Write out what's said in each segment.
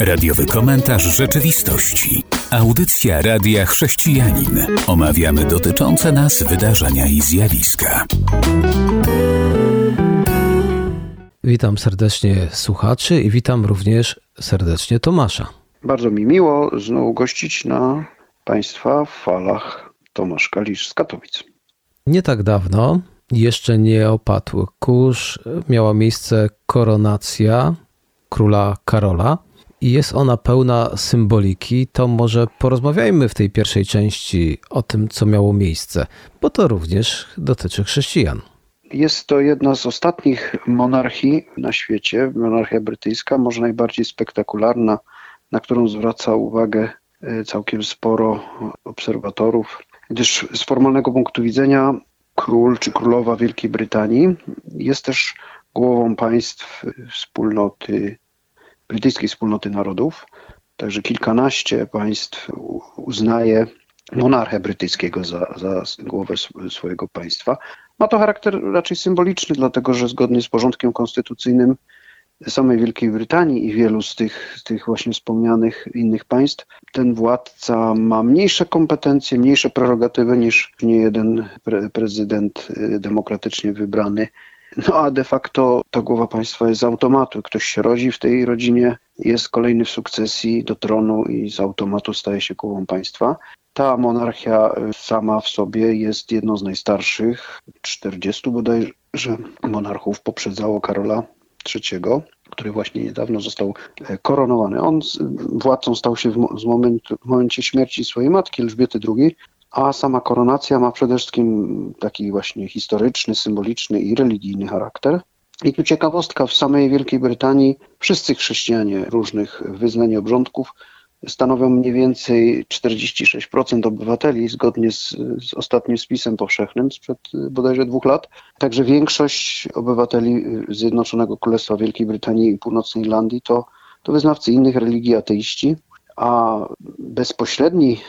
Radiowy komentarz rzeczywistości. Audycja Radia Chrześcijanin. Omawiamy dotyczące nas wydarzenia i zjawiska. Witam serdecznie słuchaczy i witam również serdecznie Tomasza. Bardzo mi miło znowu gościć na Państwa falach Tomasz Kalisz z Katowic. Nie tak dawno, jeszcze nie opadł kurz, miała miejsce koronacja króla Karola i jest ona pełna symboliki, to może porozmawiajmy w tej pierwszej części o tym, co miało miejsce, bo to również dotyczy chrześcijan. Jest to jedna z ostatnich monarchii na świecie, monarchia brytyjska, może najbardziej spektakularna, na którą zwraca uwagę e, całkiem sporo obserwatorów, gdyż z formalnego punktu widzenia król czy królowa Wielkiej Brytanii jest też głową państw wspólnoty, brytyjskiej wspólnoty narodów. Także kilkanaście państw uznaje monarchę brytyjskiego za, za głowę swojego państwa. Ma to charakter raczej symboliczny, dlatego że zgodnie z porządkiem konstytucyjnym samej Wielkiej Brytanii i wielu z tych, tych właśnie wspomnianych innych państw, ten władca ma mniejsze kompetencje, mniejsze prerogatywy niż nie jeden pre prezydent y, demokratycznie wybrany. No a de facto ta głowa państwa jest z automatu. Ktoś się rodzi w tej rodzinie, jest kolejny w sukcesji do tronu i z automatu staje się głową państwa. Ta monarchia y, sama w sobie jest jedną z najstarszych, 40 bodajże monarchów poprzedzało Karola III, który właśnie niedawno został e, koronowany. On władcą stał się w, w momencie śmierci swojej matki Elżbiety II, a sama koronacja ma przede wszystkim taki właśnie historyczny, symboliczny i religijny charakter. I tu ciekawostka, w samej Wielkiej Brytanii wszyscy chrześcijanie różnych wyznań i obrządków stanowią mniej więcej 46% obywateli, zgodnie z, z, ostatnim spisem powszechnym sprzed y, bodajże dwóch lat. Także większość obywateli y, Zjednoczonego Królestwa Wielkiej Brytanii i Północnej Irlandii to, to wyznawcy innych religii ateiści, a bezpośredni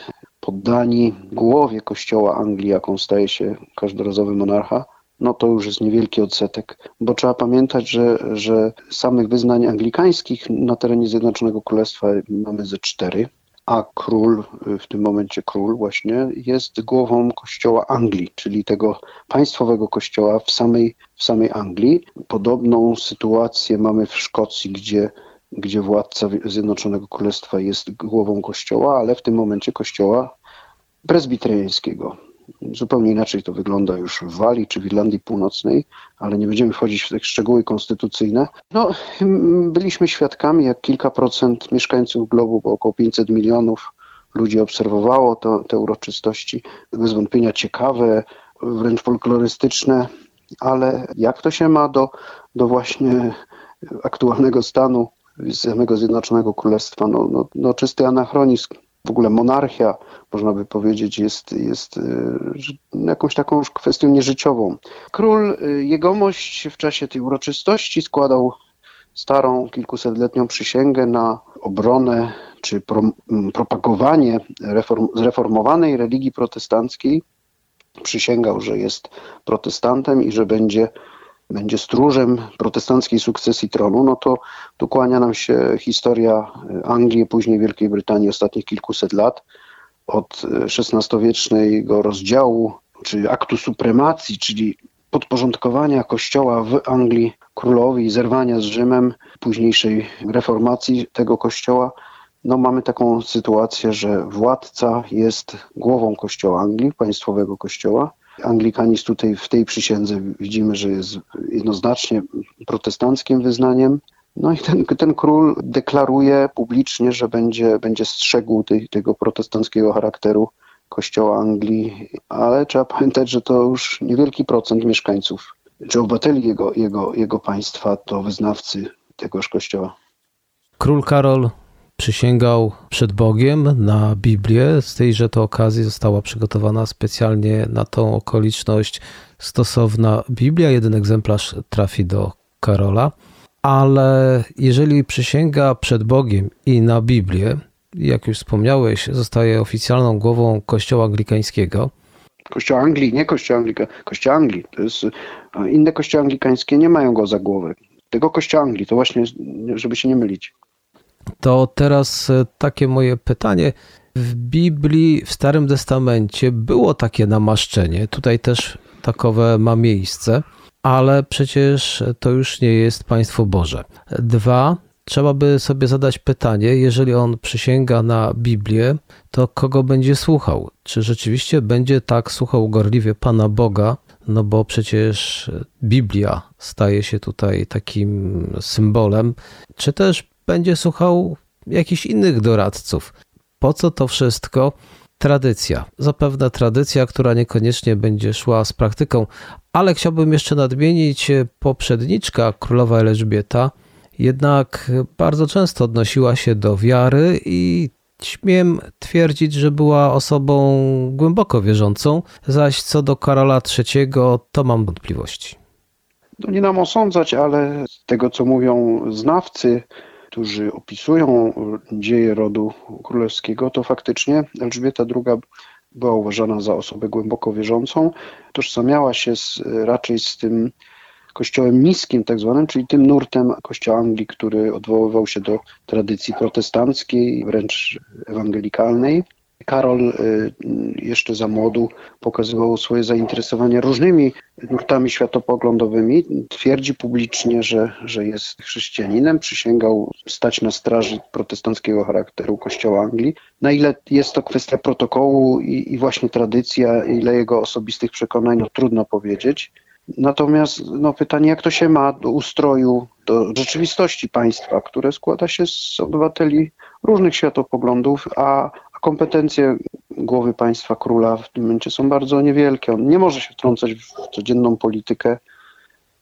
poddani głowie kościoła Anglii, jaką staje się każdorazowy monarcha, no to już jest niewielki odsetek, bo trzeba pamiętać, że, że samych wyznań anglikańskich na terenie Zjednoczonego Królestwa mamy ze cztery, a król, w tym momencie król właśnie, jest głową kościoła Anglii, czyli tego państwowego kościoła w samej, w samej Anglii. Podobną sytuację mamy w Szkocji, gdzie gdzie władca Zjednoczonego Królestwa jest głową kościoła, ale w tym momencie kościoła prezbiteriańskiego. Zupełnie inaczej to wygląda już w Walii czy w Irlandii Północnej, ale nie będziemy wchodzić w te szczegóły konstytucyjne. No, byliśmy świadkami, jak kilka procent mieszkańców globu, bo około 500 milionów ludzi obserwowało to, te uroczystości. Bez wątpienia ciekawe, wręcz folklorystyczne, ale jak to się ma do, do właśnie aktualnego stanu samego Zjednoczonego Królestwa? No, no, no czysty anachronizm w ogóle monarchia, można by powiedzieć, jest, jest y, jakąś taką już kwestią nieżyciową. Król y, jegomość w czasie tej uroczystości składał starą, kilkusetletnią przysięgę na obronę czy pro, propagowanie reform, zreformowanej religii protestanckiej. Przysięgał, że jest protestantem i że będzie będzie stróżem protestanckiej sukcesji tronu, no to tu kłania nam się historia Anglii, później Wielkiej Brytanii ostatnich kilkuset lat, od XVI-wiecznego rozdziału, czy aktu supremacji, czyli podporządkowania kościoła w Anglii królowi, zerwania z Rzymem, późniejszej reformacji tego kościoła, no mamy taką sytuację, że władca jest głową kościoła Anglii, państwowego kościoła, Anglikanizm tutaj w tej przysiędze widzimy, że jest jednoznacznie protestanckim wyznaniem. No i ten, ten król deklaruje publicznie, że będzie, będzie strzegł tej, tego protestanckiego charakteru kościoła Anglii, ale trzeba pamiętać, że to już niewielki procent mieszkańców czy obywateli jego, jego, jego państwa to wyznawcy tegoż kościoła. Król Karol przysięgał przed Bogiem na Biblię. Z tejże to okazji została przygotowana specjalnie na tą okoliczność stosowna Biblia. Jeden egzemplarz trafi do Karola. Ale jeżeli przysięga przed Bogiem i na Biblię, jak już wspomniałeś, zostaje oficjalną głową Kościoła Anglikańskiego. Kościoła Anglii, nie Kościoła Anglika, Kościoła Anglii. To jest, inne kościoły anglikańskie nie mają go za głowę. Tego Kościoła Anglii, to właśnie, żeby się nie mylić. To teraz e, takie moje pytanie. W Biblii, w Starym Testamencie było takie namaszczenie, tutaj też takowe ma miejsce, ale przecież to już nie jest państwo Boże. Dwa, trzeba by sobie zadać pytanie, jeżeli on przysięga na Biblię, to kogo będzie słuchał? Czy rzeczywiście będzie tak słuchał gorliwie Pana Boga? No bo przecież Biblia staje się tutaj takim symbolem, czy też będzie słuchał jakichś innych doradców? Po co to wszystko? Tradycja. Zapewne tradycja, która niekoniecznie będzie szła z praktyką, ale chciałbym jeszcze nadmienić poprzedniczka królowa Elżbieta, jednak bardzo często odnosiła się do wiary i śmiem twierdzić, że była osobą głęboko wierzącą, zaś co do Karola III, to mam wątpliwości. No nie nam osądzać, ale z tego co mówią znawcy, którzy opisują dzieje rodu królewskiego, to faktycznie Elżbieta II była uważana za osobę głęboko wierzącą, tożsamiała się z, raczej z tym kościołem niskim, tak zwanym, czyli tym nurtem kościoła Anglii, który odwoływał się do tradycji protestanckiej, wręcz ewangelikalnej. Karol y, jeszcze za młodu pokazywał swoje zainteresowanie różnymi nurtami światopoglądowymi. Twierdzi publicznie, że, że jest chrześcijaninem, przysięgał stać na straży protestanckiego charakteru Kościoła Anglii. Na ile jest to kwestia protokołu i, i właśnie tradycja, ile jego osobistych przekonań, no trudno powiedzieć. Natomiast no, pytanie, jak to się ma do ustroju, do rzeczywistości państwa, które składa się z obywateli różnych światopoglądów, a kompetencje głowy państwa króla w tym momencie są bardzo niewielkie. On nie może się wtrącać w codzienną politykę,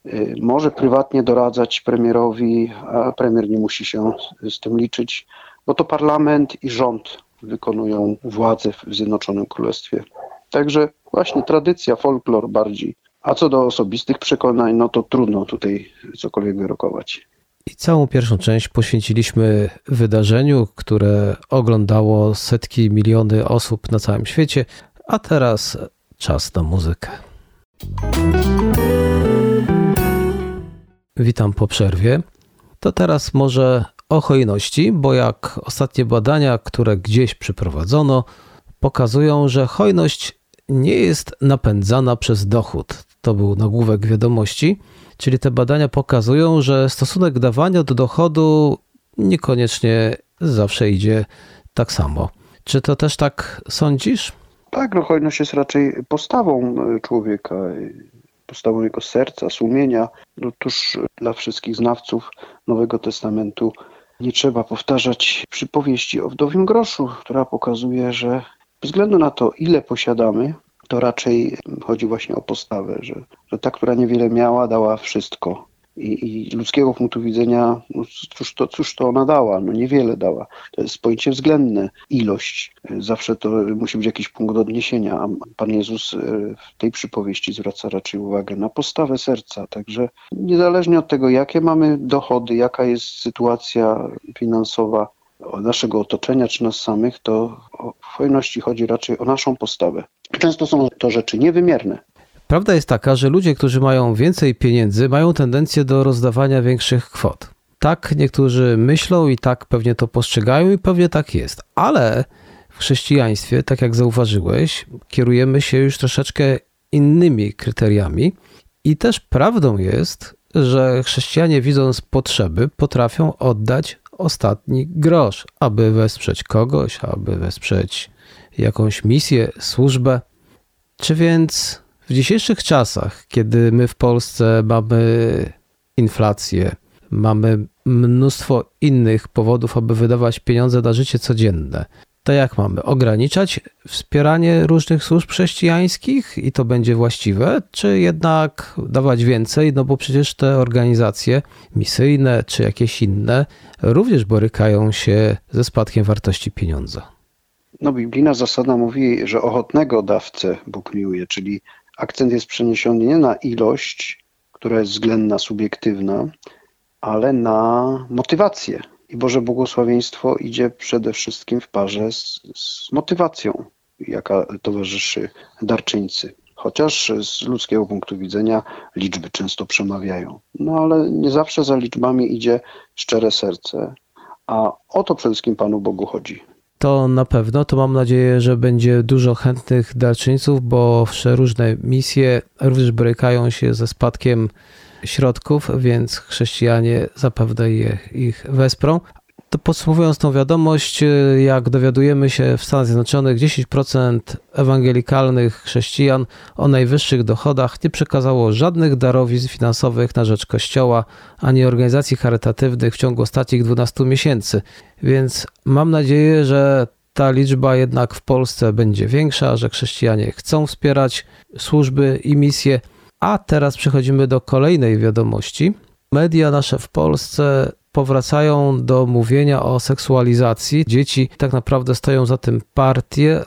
y, może prywatnie doradzać premierowi, a premier nie musi się z tym liczyć, bo to parlament i rząd wykonują władzę w Zjednoczonym Królestwie. Także właśnie tradycja, folklor bardziej a co do osobistych przekonań, no to trudno tutaj cokolwiek wyrokować. I całą pierwszą część poświęciliśmy wydarzeniu, które oglądało setki, miliony osób na całym świecie, a teraz czas na muzykę. Witam po przerwie. To teraz może o hojności, bo jak ostatnie badania, które gdzieś przeprowadzono, pokazują, że hojność nie jest napędzana przez dochód to był nagłówek wiadomości, czyli te badania pokazują, że stosunek dawania do dochodu niekoniecznie zawsze idzie tak samo. Czy to też tak sądzisz? Tak, no hojność jest raczej postawą e, człowieka, postawą jego serca, sumienia. Otóż dla wszystkich znawców Nowego Testamentu nie trzeba powtarzać przypowieści o wdowim groszu, która pokazuje, że bez względu na to, ile posiadamy, to raczej chodzi właśnie o postawę, że, że ta, która niewiele miała, dała wszystko. I, i ludzkiego punktu widzenia, no cóż, to, cóż to ona dała? No niewiele dała. To jest pojęcie względne, ilość. Zawsze to musi być jakiś punkt odniesienia, a Pan Jezus e, w tej przypowieści zwraca raczej uwagę na postawę serca. Także niezależnie od tego, jakie mamy dochody, jaka jest sytuacja finansowa, naszego otoczenia czy nas samych, to w hojności chodzi raczej o naszą postawę. Często są to rzeczy niewymierne. Prawda jest taka, że ludzie, którzy mają więcej pieniędzy, mają tendencję do rozdawania większych kwot. Tak niektórzy myślą i tak pewnie to postrzegają i pewnie tak jest. Ale w chrześcijaństwie, tak jak zauważyłeś, kierujemy się już troszeczkę innymi kryteriami. I też prawdą jest, że chrześcijanie widząc potrzeby potrafią oddać ostatni grosz, aby wesprzeć kogoś, aby wesprzeć jakąś misję, służbę. Czy więc w dzisiejszych czasach, kiedy my w Polsce mamy inflację, mamy mnóstwo innych powodów, aby wydawać pieniądze na życie codzienne, to jak mamy? Ograniczać wspieranie różnych służb chrześcijańskich i to będzie właściwe, czy jednak dawać więcej? No bo przecież te organizacje misyjne czy jakieś inne również borykają się ze spadkiem wartości pieniądza. No, biblijna zasada mówi, że ochotnego dawcę Bóg miłuje, czyli akcent jest przeniesiony nie na ilość, która jest względna, subiektywna, ale na motywację. I Boże błogosławieństwo idzie przede wszystkim w parze z, z motywacją, jaka towarzyszy darczyńcy. Chociaż z ludzkiego punktu widzenia liczby często przemawiają. No ale nie zawsze za liczbami idzie szczere serce, A o to przede wszystkim Panu Bogu chodzi. To na pewno, to mam nadzieję, że będzie dużo chętnych darczyńców, bo różne misje również borykają się ze spadkiem środków, więc chrześcijanie zapewne je, ich wesprą. To podsumowując tą wiadomość, jak dowiadujemy się w Stanach Zjednoczonych, 10% ewangelikalnych chrześcijan o najwyższych dochodach nie przekazało żadnych darowizn finansowych na rzecz Kościoła ani organizacji charytatywnych w ciągu ostatnich 12 miesięcy. Więc mam nadzieję, że ta liczba jednak w Polsce będzie większa, że chrześcijanie chcą wspierać służby i misje. A teraz przechodzimy do kolejnej wiadomości. Media nasze w Polsce powracają do mówienia o seksualizacji. Dzieci tak naprawdę stoją za tym partie,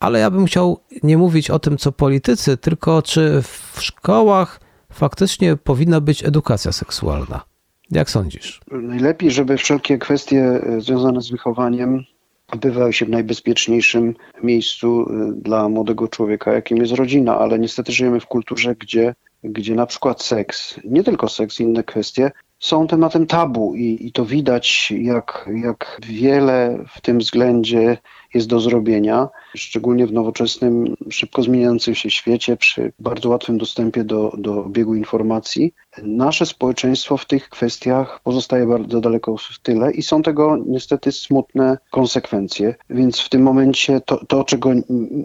ale ja bym chciał nie mówić o tym, co politycy, tylko czy w szkołach faktycznie powinna być edukacja seksualna. Jak sądzisz? Najlepiej, żeby wszelkie kwestie e, związane z wychowaniem odbywały się w najbezpieczniejszym miejscu e, dla młodego człowieka, jakim jest rodzina, ale niestety żyjemy w kulturze, gdzie, gdzie na przykład seks, nie tylko seks, inne kwestie, są tematem tabu i, i to widać, jak, jak wiele w tym względzie jest do zrobienia, szczególnie w nowoczesnym, szybko zmieniającym się świecie, przy bardzo łatwym dostępie do, do obiegu informacji. Nasze społeczeństwo w tych kwestiach pozostaje bardzo daleko w tyle i są tego niestety smutne konsekwencje. Więc w tym momencie to, to czego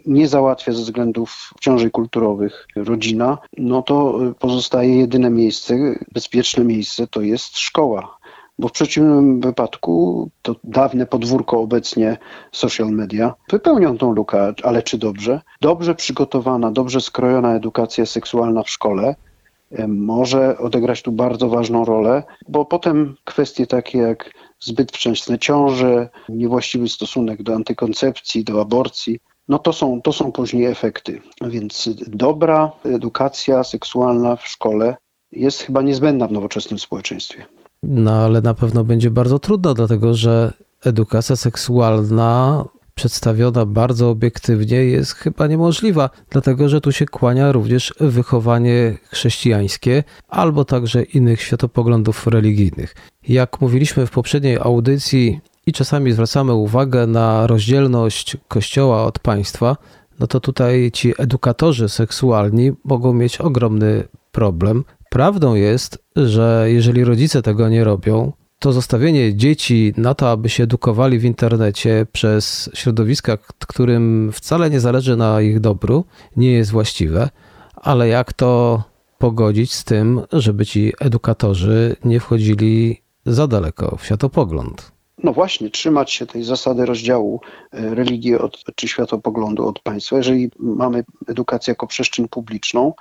nie załatwia ze względów ciążej kulturowych rodzina, no to pozostaje jedyne miejsce, bezpieczne miejsce, to jest szkoła bo w przeciwnym wypadku to dawne podwórko obecnie social media wypełnią tą lukę, ale czy dobrze? Dobrze przygotowana, dobrze skrojona edukacja seksualna w szkole e, może odegrać tu bardzo ważną rolę, bo potem kwestie takie jak zbyt wczesne ciąże, niewłaściwy stosunek do antykoncepcji, do aborcji, no to są, to są później efekty. Więc dobra edukacja seksualna w szkole jest chyba niezbędna w nowoczesnym społeczeństwie. No ale na pewno będzie bardzo trudno, dlatego że edukacja seksualna przedstawiona bardzo obiektywnie jest chyba niemożliwa, dlatego że tu się kłania również wychowanie chrześcijańskie albo także innych światopoglądów religijnych. Jak mówiliśmy w poprzedniej audycji i czasami zwracamy uwagę na rozdzielność Kościoła od państwa, no to tutaj ci edukatorzy seksualni mogą mieć ogromny problem, Prawdą jest, że jeżeli rodzice tego nie robią, to zostawienie dzieci na to, aby się edukowali w internecie przez środowiska, którym wcale nie zależy na ich dobru, nie jest właściwe. Ale jak to pogodzić z tym, żeby ci edukatorzy nie wchodzili za daleko w światopogląd? No właśnie, trzymać się tej zasady rozdziału e, religii od, czy światopoglądu od państwa. Jeżeli mamy edukację jako przestrzeń publiczną,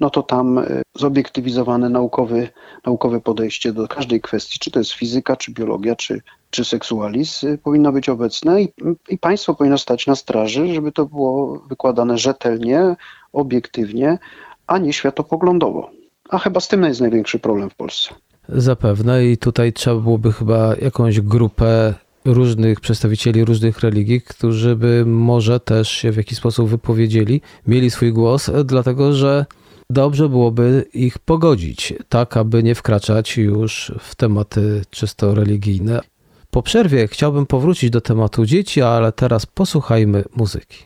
no to tam e, zobiektywizowane naukowe, naukowe podejście do każdej kwestii, czy to jest fizyka, czy biologia, czy, czy seksualizm, e, powinno być obecne i, i państwo powinno stać na straży, żeby to było wykładane rzetelnie, obiektywnie, a nie światopoglądowo. A chyba z tym jest największy problem w Polsce. Zapewne i tutaj trzeba byłoby chyba jakąś grupę różnych przedstawicieli różnych religii, którzy by może też się w jakiś sposób wypowiedzieli, mieli swój głos, dlatego że dobrze byłoby ich pogodzić, tak aby nie wkraczać już w tematy czysto religijne. Po przerwie chciałbym powrócić do tematu dzieci, ale teraz posłuchajmy muzyki.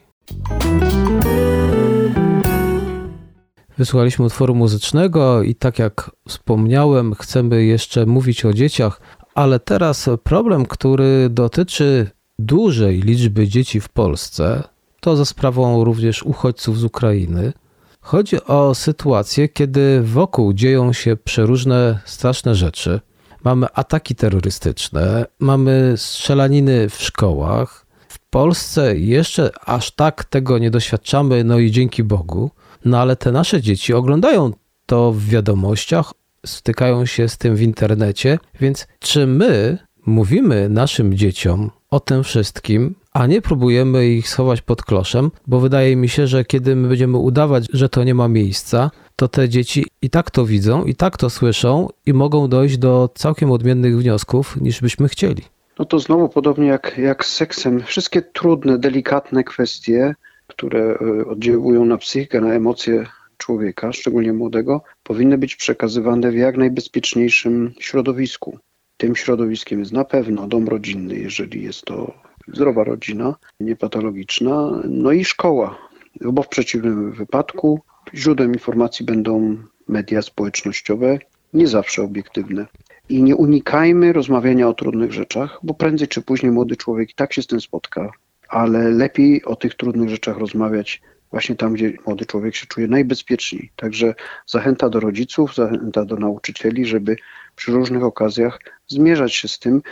Wysłuchaliśmy utworu muzycznego i tak jak wspomniałem, chcemy jeszcze mówić o dzieciach, ale teraz problem, który dotyczy dużej liczby dzieci w Polsce, to za sprawą również uchodźców z Ukrainy. Chodzi o sytuację, kiedy wokół dzieją się przeróżne straszne rzeczy. Mamy ataki terrorystyczne, mamy strzelaniny w szkołach. W Polsce jeszcze aż tak tego nie doświadczamy, no i dzięki Bogu. No ale te nasze dzieci oglądają to w wiadomościach, stykają się z tym w internecie, więc czy my mówimy naszym dzieciom o tym wszystkim, a nie próbujemy ich schować pod kloszem, bo wydaje mi się, że kiedy my będziemy udawać, że to nie ma miejsca, to te dzieci i tak to widzą, i tak to słyszą i mogą dojść do całkiem odmiennych wniosków niż byśmy chcieli. No to znowu podobnie jak, jak z seksem. Wszystkie trudne, delikatne kwestie, które e, oddziałują na psychikę, na emocje człowieka, szczególnie młodego, powinny być przekazywane w jak najbezpieczniejszym środowisku. Tym środowiskiem jest na pewno dom rodzinny, jeżeli jest to zdrowa rodzina, niepatologiczna, no i szkoła, bo w przeciwnym wypadku źródłem informacji będą media społecznościowe, nie zawsze obiektywne. I nie unikajmy rozmawiania o trudnych rzeczach, bo prędzej czy później młody człowiek i tak się z tym spotka, ale lepiej o tych trudnych rzeczach rozmawiać właśnie tam, gdzie młody człowiek się czuje najbezpieczniej. Także zachęta do rodziców, zachęta do nauczycieli, żeby przy różnych okazjach zmierzać się z tym,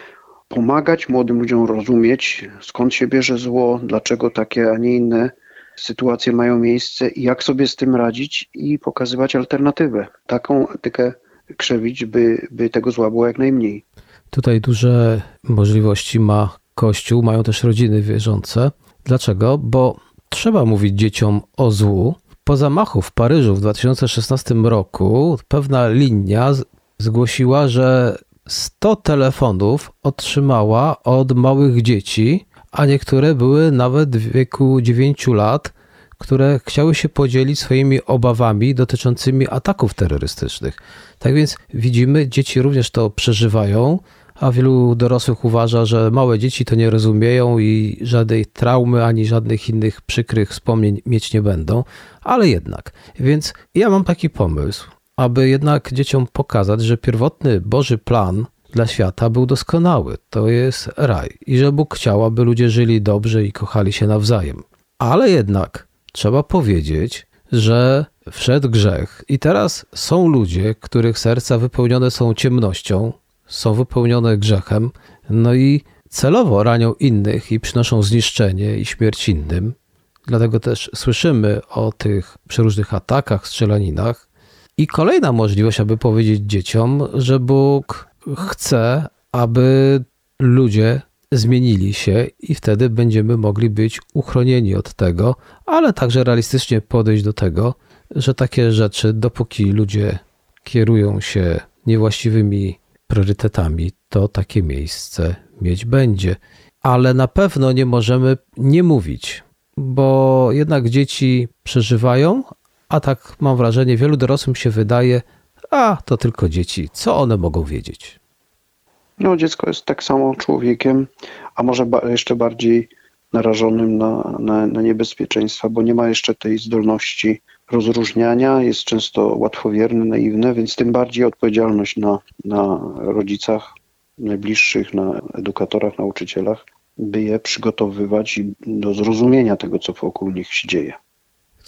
pomagać młodym ludziom rozumieć, skąd się bierze zło, dlaczego takie, a nie inne sytuacje mają miejsce i jak sobie z tym radzić i pokazywać alternatywę. Taką etykę krzewić, by, by tego zła było jak najmniej. Tutaj duże możliwości ma Kościół, mają też rodziny wierzące. Dlaczego? Bo trzeba mówić dzieciom o złu. Po zamachu w Paryżu w 2016 roku pewna linia zgłosiła, że 100 telefonów otrzymała od małych dzieci, a niektóre były nawet w wieku 9 lat, które chciały się podzielić swoimi obawami dotyczącymi ataków terrorystycznych. Tak więc widzimy, dzieci również to przeżywają, a wielu dorosłych uważa, że małe dzieci to nie rozumieją i żadnej traumy ani żadnych innych przykrych wspomnień mieć nie będą, ale jednak. Więc ja mam taki pomysł, aby jednak dzieciom pokazać, że pierwotny Boży plan dla świata był doskonały. To jest raj i że Bóg chciał, aby ludzie żyli dobrze i kochali się nawzajem. Ale jednak trzeba powiedzieć, że wszedł grzech i teraz są ludzie, których serca wypełnione są ciemnością, są wypełnione grzechem, no i celowo ranią innych i przynoszą zniszczenie i śmierć innym. Dlatego też słyszymy o tych przeróżnych atakach, strzelaninach. I kolejna możliwość, aby powiedzieć dzieciom, że Bóg chce, aby ludzie zmienili się i wtedy będziemy mogli być uchronieni od tego, ale także realistycznie podejść do tego, że takie rzeczy, dopóki ludzie kierują się niewłaściwymi priorytetami, to takie miejsce mieć będzie. Ale na pewno nie możemy nie mówić, bo jednak dzieci przeżywają, a tak mam wrażenie, wielu dorosłym się wydaje, a to tylko dzieci, co one mogą wiedzieć? No, dziecko jest tak samo człowiekiem, a może ba jeszcze bardziej narażonym na, na, na niebezpieczeństwa, bo nie ma jeszcze tej zdolności rozróżniania, jest często łatwowierny, naiwny, więc tym bardziej odpowiedzialność na, na rodzicach najbliższych, na edukatorach, nauczycielach, by je przygotowywać do zrozumienia tego, co wokół nich się dzieje.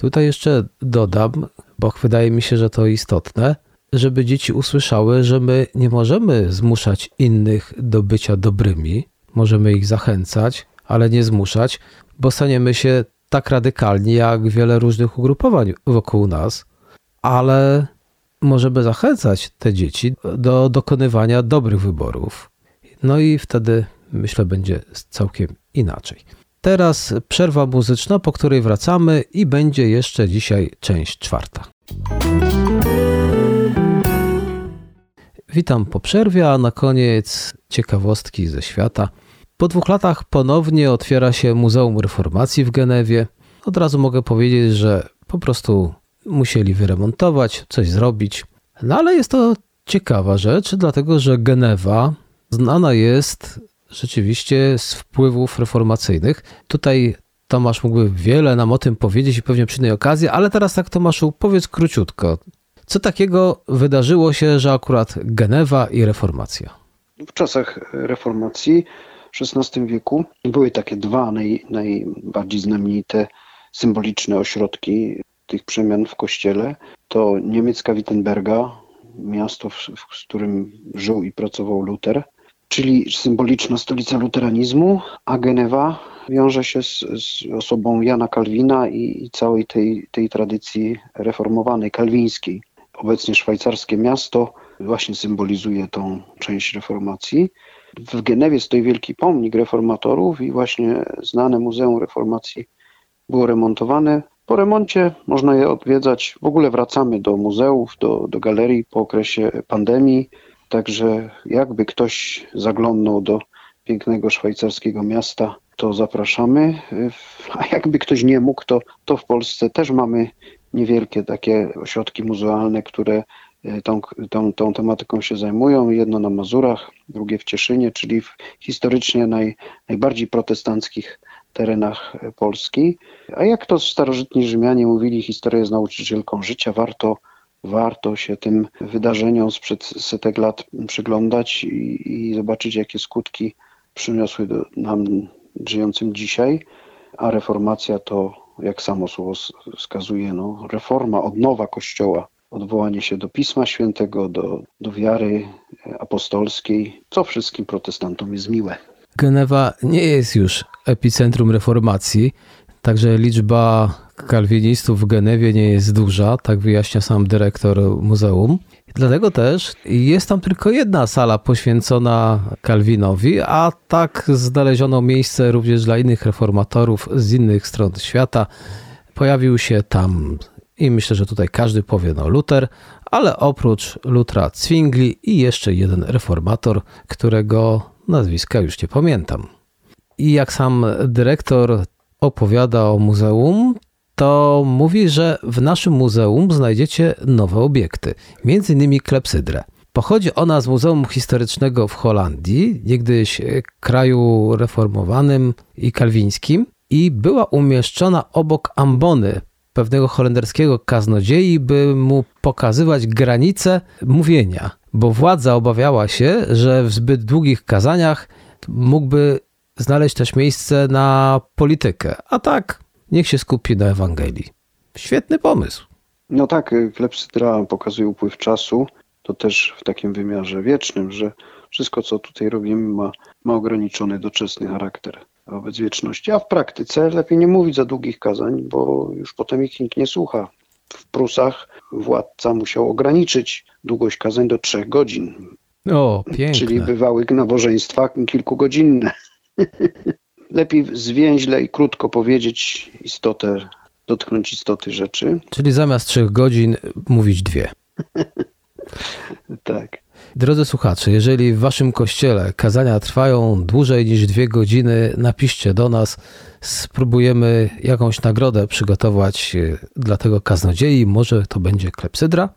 Tutaj jeszcze dodam, bo wydaje mi się, że to istotne, żeby dzieci usłyszały, że my nie możemy zmuszać innych do bycia dobrymi, możemy ich zachęcać, ale nie zmuszać, bo staniemy się tak radykalni jak wiele różnych ugrupowań wokół nas, ale możemy zachęcać te dzieci do dokonywania dobrych wyborów. No i wtedy myślę, będzie całkiem inaczej. Teraz przerwa muzyczna, po której wracamy i będzie jeszcze dzisiaj część czwarta. Witam po przerwie, a na koniec ciekawostki ze świata. Po dwóch latach ponownie otwiera się Muzeum Reformacji w Genewie. Od razu mogę powiedzieć, że po prostu musieli wyremontować, coś zrobić. No ale jest to ciekawa rzecz, dlatego że Genewa znana jest rzeczywiście z wpływów reformacyjnych. Tutaj Tomasz mógłby wiele nam o tym powiedzieć i pewnie przy innej okazji, ale teraz tak Tomaszu, powiedz króciutko. Co takiego wydarzyło się, że akurat Genewa i reformacja? W czasach reformacji w XVI wieku były takie dwa naj, najbardziej znamienite symboliczne ośrodki tych przemian w kościele. To niemiecka Wittenberga, miasto, w, w którym żył i pracował Luter, czyli symboliczna stolica luteranizmu, a Genewa wiąże się z, z osobą Jana Kalwina i, i, całej tej, tej tradycji reformowanej, kalwińskiej. Obecnie szwajcarskie miasto właśnie symbolizuje tą część reformacji. W Genewie stoi wielki pomnik reformatorów i właśnie znane Muzeum Reformacji było remontowane. Po remoncie można je odwiedzać. W ogóle wracamy do muzeów, do, do galerii po okresie pandemii. Także jakby ktoś zaglądnął do pięknego szwajcarskiego miasta, to zapraszamy. A jakby ktoś nie mógł, to, to w Polsce też mamy niewielkie takie ośrodki muzealne, które tą, tą, tą tematyką się zajmują. Jedno na Mazurach, drugie w Cieszynie, czyli w historycznie naj, najbardziej protestanckich terenach Polski. A jak to starożytni Rzymianie mówili, historia jest nauczycielką życia, warto, warto się tym wydarzeniom sprzed setek lat przyglądać i, i zobaczyć, jakie skutki przyniosły nam żyjącym dzisiaj. A reformacja to, jak samo słowo wskazuje, no, reforma, odnowa Kościoła, odwołanie się do Pisma Świętego, do, do wiary apostolskiej, co wszystkim protestantom jest miłe. Genewa nie jest już epicentrum reformacji, także liczba kalwinistów w Genewie nie jest duża, tak wyjaśnia sam dyrektor muzeum. Dlatego też jest tam tylko jedna sala poświęcona Kalwinowi, a tak znaleziono miejsce również dla innych reformatorów z innych stron świata. Pojawił się tam i myślę, że tutaj każdy powie no Luter, ale oprócz Lutra Zwingli i jeszcze jeden reformator, którego nazwiska już nie pamiętam. I jak sam dyrektor opowiada o muzeum, to mówi, że w naszym muzeum znajdziecie nowe obiekty, między innymi klepsydrę. Pochodzi ona z Muzeum Historycznego w Holandii, niegdyś kraju reformowanym i kalwińskim, i była umieszczona obok ambony pewnego holenderskiego kaznodziei, by mu pokazywać granice mówienia, bo władza obawiała się, że w zbyt długich kazaniach mógłby znaleźć też miejsce na politykę, a tak niech się skupi na Ewangelii. Świetny pomysł. No tak, klepsydra pokazuje upływ czasu, to też w takim wymiarze wiecznym, że wszystko, co tutaj robimy, ma, ma ograniczony, doczesny charakter wobec wieczności. A w praktyce lepiej nie mówić za długich kazań, bo już potem ich nikt nie słucha. W Prusach władca musiał ograniczyć długość kazań do trzech godzin. O, piękne. Czyli bywały nabożeństwa kilkugodzinne. Lepiej zwięźle i krótko powiedzieć istotę, dotknąć istoty rzeczy. Czyli zamiast trzech godzin mówić dwie. tak. Drodzy słuchacze, jeżeli w waszym kościele kazania trwają dłużej niż dwie godziny, napiszcie do nas. Spróbujemy jakąś nagrodę przygotować e, dla tego kaznodziei. Może to będzie klepsydra.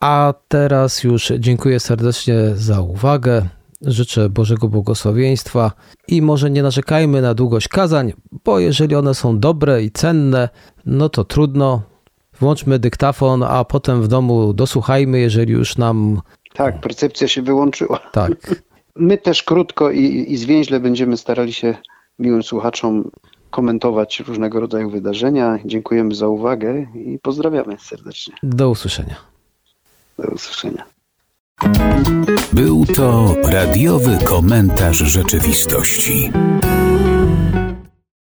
A teraz już dziękuję serdecznie za uwagę. Życzę Bożego błogosławieństwa i może nie narzekajmy na długość kazań, bo jeżeli one są dobre i cenne, no to trudno. Włączmy dyktafon, a potem w domu dosłuchajmy, jeżeli już nam tak, percepcja się wyłączyła. Tak. My też krótko i, i zwięźle będziemy starali się miłym słuchaczom komentować różnego rodzaju wydarzenia. Dziękujemy za uwagę i pozdrawiamy serdecznie. Do usłyszenia. Do usłyszenia. Był to radiowy komentarz rzeczywistości.